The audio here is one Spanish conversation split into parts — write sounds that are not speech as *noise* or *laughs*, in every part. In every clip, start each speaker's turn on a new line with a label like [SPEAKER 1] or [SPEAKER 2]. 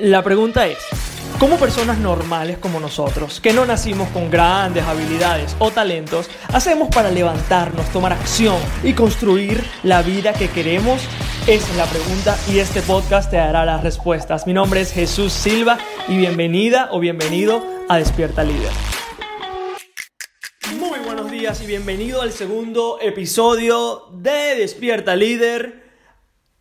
[SPEAKER 1] La pregunta es, ¿cómo personas normales como nosotros, que no nacimos con grandes habilidades o talentos, hacemos para levantarnos, tomar acción y construir la vida que queremos? Esa es la pregunta y este podcast te dará las respuestas. Mi nombre es Jesús Silva y bienvenida o bienvenido a Despierta Líder. Muy buenos días y bienvenido al segundo episodio de Despierta Líder.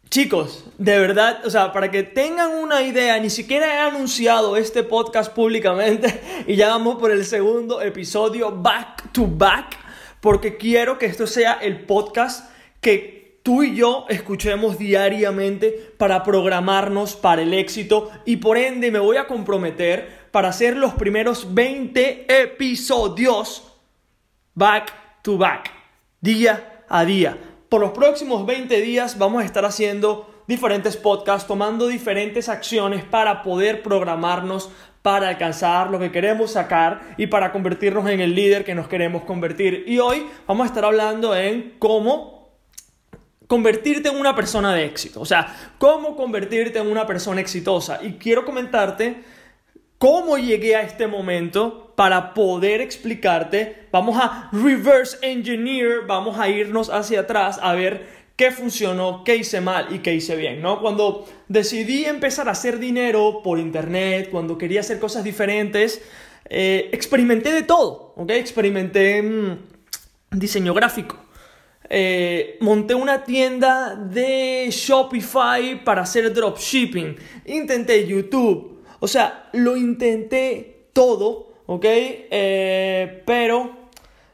[SPEAKER 1] Chicos, de verdad, o sea, para que tengan una idea, ni siquiera he anunciado este podcast públicamente *laughs* y ya vamos por el segundo episodio back to back, porque quiero que esto sea el podcast que tú y yo escuchemos diariamente para programarnos para el éxito y por ende me voy a comprometer para hacer los primeros 20 episodios back to back, día a día por los próximos 20 días vamos a estar haciendo diferentes podcasts, tomando diferentes acciones para poder programarnos para alcanzar lo que queremos sacar y para convertirnos en el líder que nos queremos convertir. Y hoy vamos a estar hablando en cómo convertirte en una persona de éxito, o sea, cómo convertirte en una persona exitosa. Y quiero comentarte cómo llegué a este momento para poder explicarte. Vamos a reverse engineer, vamos a irnos hacia atrás a ver qué funcionó, qué hice mal y qué hice bien, ¿no? Cuando decidí empezar a hacer dinero por internet, cuando quería hacer cosas diferentes, eh, experimenté de todo, ¿ok? Experimenté mm, diseño gráfico. Eh, monté una tienda de Shopify para hacer dropshipping. Intenté YouTube, o sea, lo intenté todo, ¿ok? Eh, pero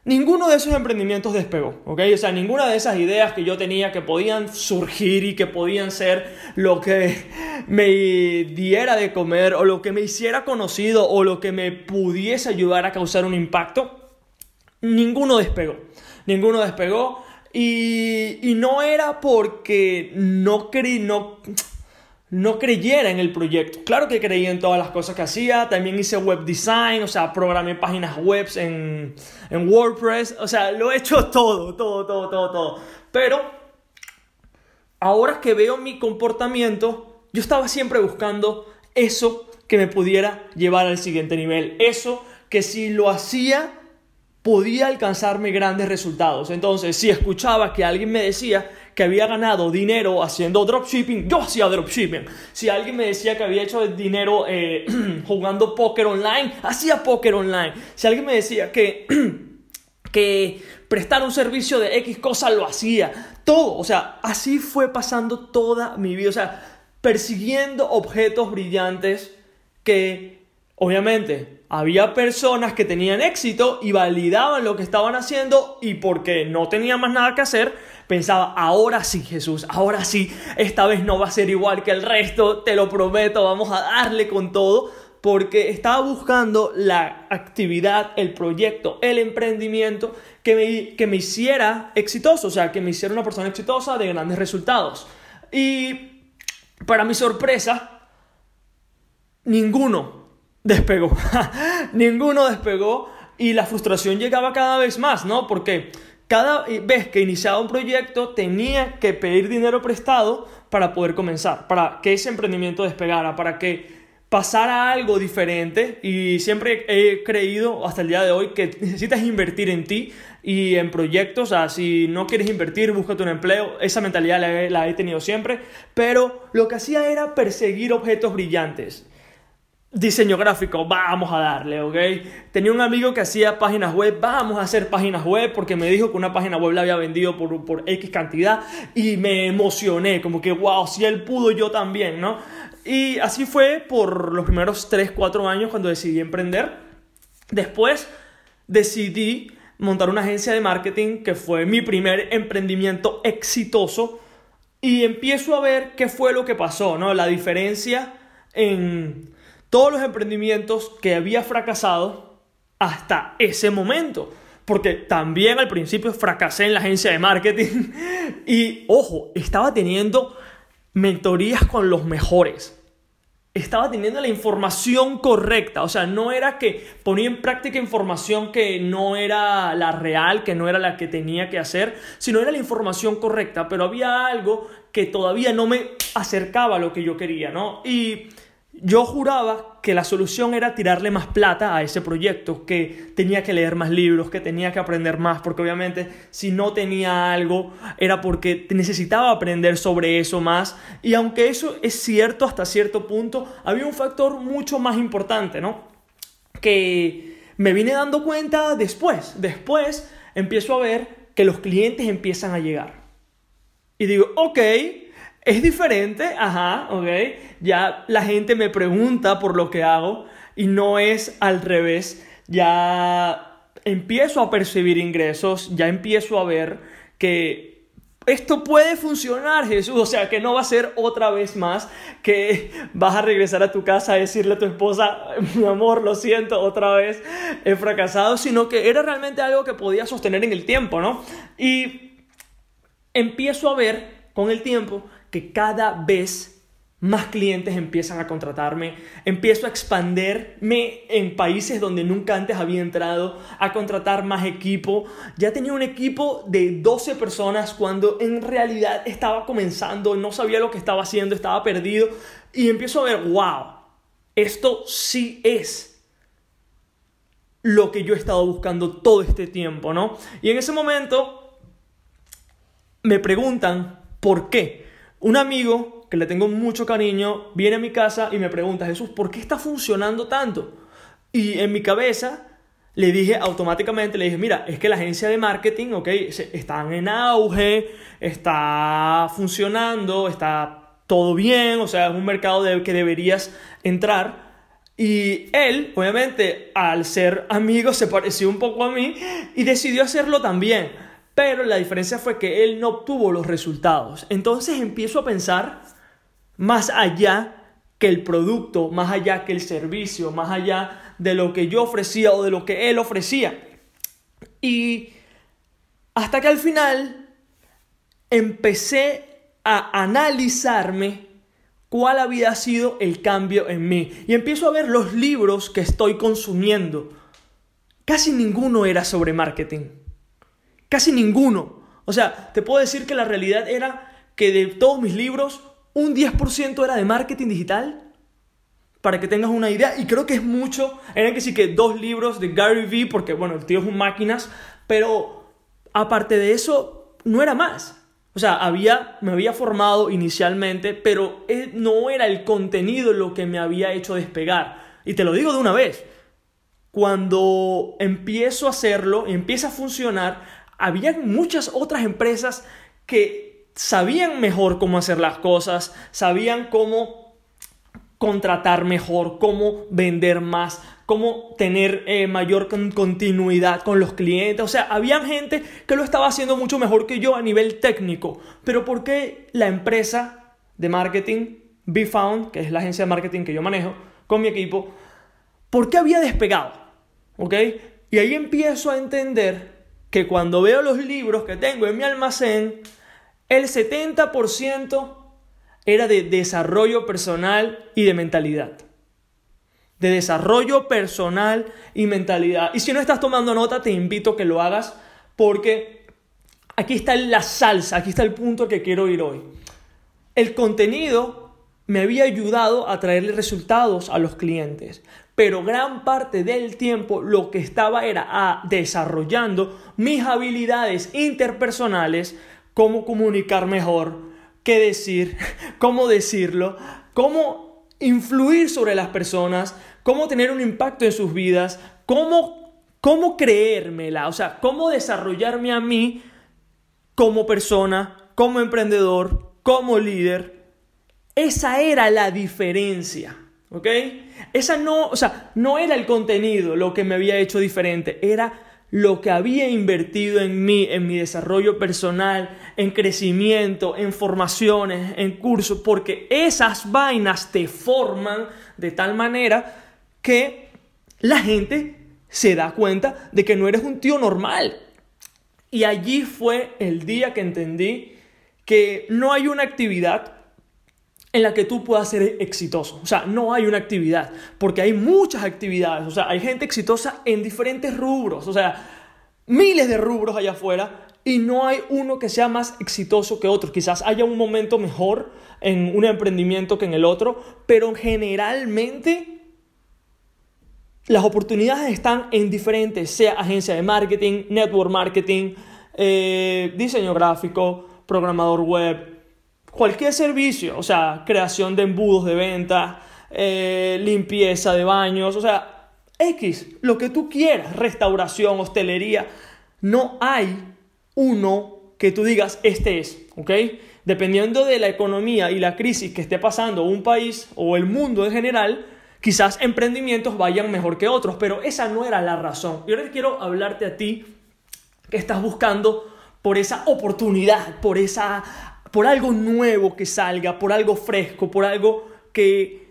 [SPEAKER 1] ninguno de esos emprendimientos despegó, ¿ok? O sea, ninguna de esas ideas que yo tenía que podían surgir y que podían ser lo que me diera de comer o lo que me hiciera conocido o lo que me pudiese ayudar a causar un impacto, ninguno despegó. Ninguno despegó. Y, no era porque no creí, no no creyera en el proyecto. Claro que creí en todas las cosas que hacía, también hice web design, o sea, programé páginas web en, en WordPress, o sea, lo he hecho todo, todo, todo, todo, todo. Pero ahora que veo mi comportamiento, yo estaba siempre buscando eso que me pudiera llevar al siguiente nivel, eso que si lo hacía podía alcanzarme grandes resultados. Entonces, si escuchaba que alguien me decía que había ganado dinero haciendo dropshipping, yo hacía dropshipping. Si alguien me decía que había hecho dinero eh, *clears throat* jugando póker online, hacía póker online. Si alguien me decía que, *clears throat* que prestar un servicio de X cosa, lo hacía. Todo, o sea, así fue pasando toda mi vida. O sea, persiguiendo objetos brillantes que, obviamente, había personas que tenían éxito y validaban lo que estaban haciendo y porque no tenía más nada que hacer, pensaba, ahora sí Jesús, ahora sí, esta vez no va a ser igual que el resto, te lo prometo, vamos a darle con todo, porque estaba buscando la actividad, el proyecto, el emprendimiento que me, que me hiciera exitoso, o sea, que me hiciera una persona exitosa de grandes resultados. Y para mi sorpresa, ninguno despegó. *laughs* Ninguno despegó y la frustración llegaba cada vez más, ¿no? Porque cada vez que iniciaba un proyecto tenía que pedir dinero prestado para poder comenzar, para que ese emprendimiento despegara, para que pasara algo diferente. Y siempre he creído hasta el día de hoy que necesitas invertir en ti y en proyectos, o sea, si no quieres invertir, búscate un empleo, esa mentalidad la la he tenido siempre, pero lo que hacía era perseguir objetos brillantes diseño gráfico, vamos a darle, ¿ok? Tenía un amigo que hacía páginas web, vamos a hacer páginas web porque me dijo que una página web la había vendido por, por X cantidad y me emocioné, como que, wow, si él pudo, yo también, ¿no? Y así fue por los primeros 3, 4 años cuando decidí emprender. Después decidí montar una agencia de marketing que fue mi primer emprendimiento exitoso y empiezo a ver qué fue lo que pasó, ¿no? La diferencia en todos los emprendimientos que había fracasado hasta ese momento. Porque también al principio fracasé en la agencia de marketing *laughs* y, ojo, estaba teniendo mentorías con los mejores. Estaba teniendo la información correcta, o sea, no era que ponía en práctica información que no era la real, que no era la que tenía que hacer, sino era la información correcta, pero había algo que todavía no me acercaba a lo que yo quería, ¿no? Y yo juraba que la solución era tirarle más plata a ese proyecto, que tenía que leer más libros, que tenía que aprender más, porque obviamente si no tenía algo era porque necesitaba aprender sobre eso más. Y aunque eso es cierto hasta cierto punto, había un factor mucho más importante, ¿no? Que me vine dando cuenta después. Después empiezo a ver que los clientes empiezan a llegar. Y digo, ok, es diferente, ajá, ok. Ya la gente me pregunta por lo que hago y no es al revés. Ya empiezo a percibir ingresos, ya empiezo a ver que esto puede funcionar, Jesús. O sea, que no va a ser otra vez más que vas a regresar a tu casa a decirle a tu esposa, mi amor, lo siento, otra vez he fracasado, sino que era realmente algo que podía sostener en el tiempo, ¿no? Y empiezo a ver con el tiempo que cada vez más clientes empiezan a contratarme, empiezo a expandirme en países donde nunca antes había entrado, a contratar más equipo. Ya tenía un equipo de 12 personas cuando en realidad estaba comenzando, no sabía lo que estaba haciendo, estaba perdido y empiezo a ver, wow, esto sí es lo que yo he estado buscando todo este tiempo, ¿no? Y en ese momento me preguntan, ¿por qué? Un amigo que le tengo mucho cariño viene a mi casa y me pregunta, Jesús, ¿por qué está funcionando tanto? Y en mi cabeza le dije automáticamente, le dije, mira, es que la agencia de marketing, ok, están en auge, está funcionando, está todo bien, o sea, es un mercado que deberías entrar. Y él, obviamente, al ser amigo, *laughs* se pareció un poco a mí y decidió hacerlo también. Pero la diferencia fue que él no obtuvo los resultados. Entonces empiezo a pensar más allá que el producto, más allá que el servicio, más allá de lo que yo ofrecía o de lo que él ofrecía. Y hasta que al final empecé a analizarme cuál había sido el cambio en mí. Y empiezo a ver los libros que estoy consumiendo. Casi ninguno era sobre marketing. Casi ninguno. O sea, te puedo decir que la realidad era que de todos mis libros, un 10% era de marketing digital. Para que tengas una idea. Y creo que es mucho. Eran que sí que dos libros de Gary Vee, porque bueno, el tío es un máquinas. Pero aparte de eso, no era más. O sea, había, me había formado inicialmente, pero no era el contenido lo que me había hecho despegar. Y te lo digo de una vez. Cuando empiezo a hacerlo y empieza a funcionar, había muchas otras empresas que sabían mejor cómo hacer las cosas, sabían cómo contratar mejor, cómo vender más, cómo tener eh, mayor continuidad con los clientes. O sea, había gente que lo estaba haciendo mucho mejor que yo a nivel técnico. Pero ¿por qué la empresa de marketing, BeFound, que es la agencia de marketing que yo manejo con mi equipo, ¿por qué había despegado? ¿Ok? Y ahí empiezo a entender que cuando veo los libros que tengo en mi almacén, el 70% era de desarrollo personal y de mentalidad. De desarrollo personal y mentalidad. Y si no estás tomando nota, te invito a que lo hagas porque aquí está la salsa, aquí está el punto que quiero ir hoy. El contenido me había ayudado a traerle resultados a los clientes pero gran parte del tiempo lo que estaba era a, desarrollando mis habilidades interpersonales, cómo comunicar mejor, qué decir, *laughs* cómo decirlo, cómo influir sobre las personas, cómo tener un impacto en sus vidas, cómo, cómo creérmela, o sea, cómo desarrollarme a mí como persona, como emprendedor, como líder. Esa era la diferencia. ¿Ok? Esa no, o sea, no era el contenido lo que me había hecho diferente, era lo que había invertido en mí, en mi desarrollo personal, en crecimiento, en formaciones, en cursos, porque esas vainas te forman de tal manera que la gente se da cuenta de que no eres un tío normal. Y allí fue el día que entendí que no hay una actividad en la que tú puedas ser exitoso. O sea, no hay una actividad, porque hay muchas actividades. O sea, hay gente exitosa en diferentes rubros. O sea, miles de rubros allá afuera y no hay uno que sea más exitoso que otro. Quizás haya un momento mejor en un emprendimiento que en el otro, pero generalmente las oportunidades están en diferentes, sea agencia de marketing, network marketing, eh, diseño gráfico, programador web, cualquier servicio, o sea, creación de embudos de venta, eh, limpieza de baños, o sea, X, lo que tú quieras, restauración, hostelería, no hay uno que tú digas, este es, ¿ok? Dependiendo de la economía y la crisis que esté pasando un país o el mundo en general, quizás emprendimientos vayan mejor que otros, pero esa no era la razón. Y ahora quiero hablarte a ti que estás buscando por esa oportunidad, por esa por algo nuevo que salga, por algo fresco, por algo que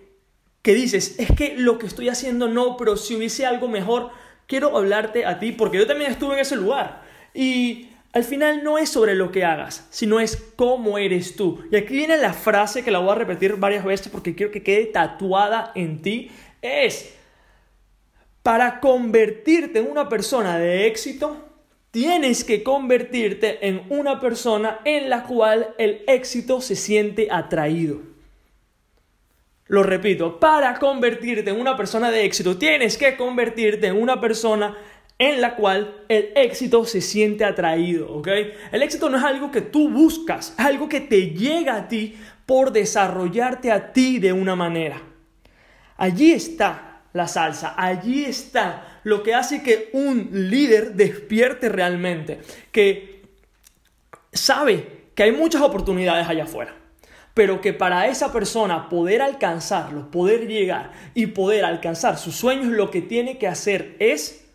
[SPEAKER 1] que dices, es que lo que estoy haciendo no, pero si hubiese algo mejor, quiero hablarte a ti porque yo también estuve en ese lugar. Y al final no es sobre lo que hagas, sino es cómo eres tú. Y aquí viene la frase que la voy a repetir varias veces porque quiero que quede tatuada en ti. Es, para convertirte en una persona de éxito, tienes que convertirte en una persona en la cual el éxito se siente atraído. Lo repito, para convertirte en una persona de éxito, tienes que convertirte en una persona en la cual el éxito se siente atraído, ¿ok? El éxito no es algo que tú buscas, es algo que te llega a ti por desarrollarte a ti de una manera. Allí está la salsa, allí está lo que hace que un líder despierte realmente, que sabe que hay muchas oportunidades allá afuera pero que para esa persona poder alcanzarlo, poder llegar y poder alcanzar sus sueños, lo que tiene que hacer es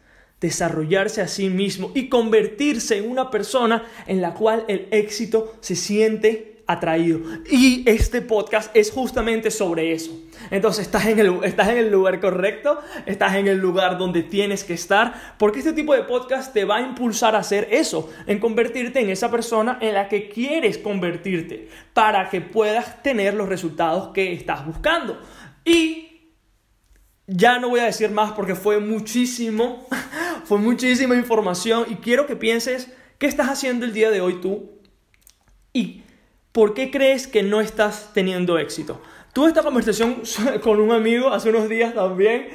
[SPEAKER 1] desarrollarse a sí mismo y convertirse en una persona en la cual el éxito se siente atraído. Y este podcast es justamente sobre eso. Entonces estás en, el, estás en el lugar correcto, estás en el lugar donde tienes que estar, porque este tipo de podcast te va a impulsar a hacer eso, en convertirte en esa persona en la que quieres convertirte, para que puedas tener los resultados que estás buscando. Y ya no voy a decir más porque fue muchísimo, *laughs* fue muchísima información y quiero que pienses qué estás haciendo el día de hoy tú y por qué crees que no estás teniendo éxito. Tuve esta conversación *laughs* con un amigo hace unos días también.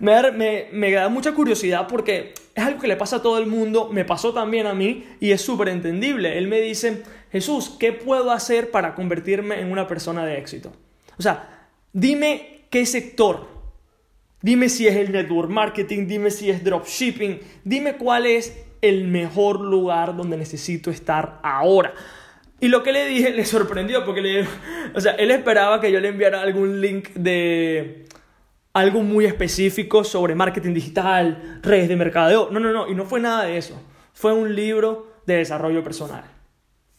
[SPEAKER 1] Me, me, me da mucha curiosidad porque es algo que le pasa a todo el mundo, me pasó también a mí y es súper entendible. Él me dice, Jesús, ¿qué puedo hacer para convertirme en una persona de éxito? O sea, dime qué sector, Dime si es el network marketing, dime si es dropshipping, dime cuál es el mejor lugar donde necesito estar ahora. Y lo que le dije le sorprendió porque le, o sea, él esperaba que yo le enviara algún link de algo muy específico sobre marketing digital, redes de mercadeo. No, no, no, y no fue nada de eso. Fue un libro de desarrollo personal.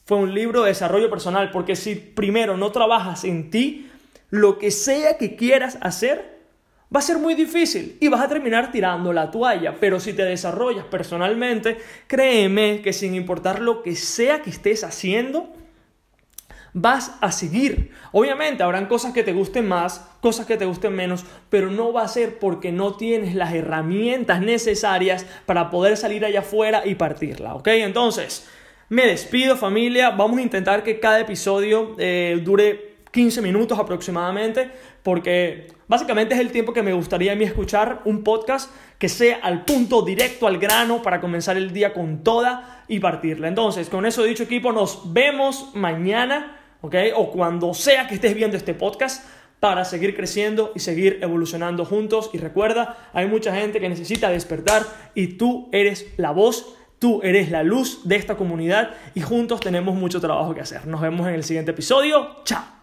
[SPEAKER 1] Fue un libro de desarrollo personal porque si primero no trabajas en ti, lo que sea que quieras hacer, va a ser muy difícil y vas a terminar tirando la toalla. Pero si te desarrollas personalmente, créeme que sin importar lo que sea que estés haciendo, vas a seguir. Obviamente habrán cosas que te gusten más, cosas que te gusten menos, pero no va a ser porque no tienes las herramientas necesarias para poder salir allá afuera y partirla, ¿ok? Entonces, me despido familia, vamos a intentar que cada episodio eh, dure 15 minutos aproximadamente, porque básicamente es el tiempo que me gustaría a mí escuchar un podcast que sea al punto, directo al grano, para comenzar el día con toda y partirla. Entonces, con eso dicho equipo, nos vemos mañana, ¿ok? O cuando sea que estés viendo este podcast para seguir creciendo y seguir evolucionando juntos. Y recuerda, hay mucha gente que necesita despertar y tú eres la voz, tú eres la luz de esta comunidad y juntos tenemos mucho trabajo que hacer. Nos vemos en el siguiente episodio. Chao.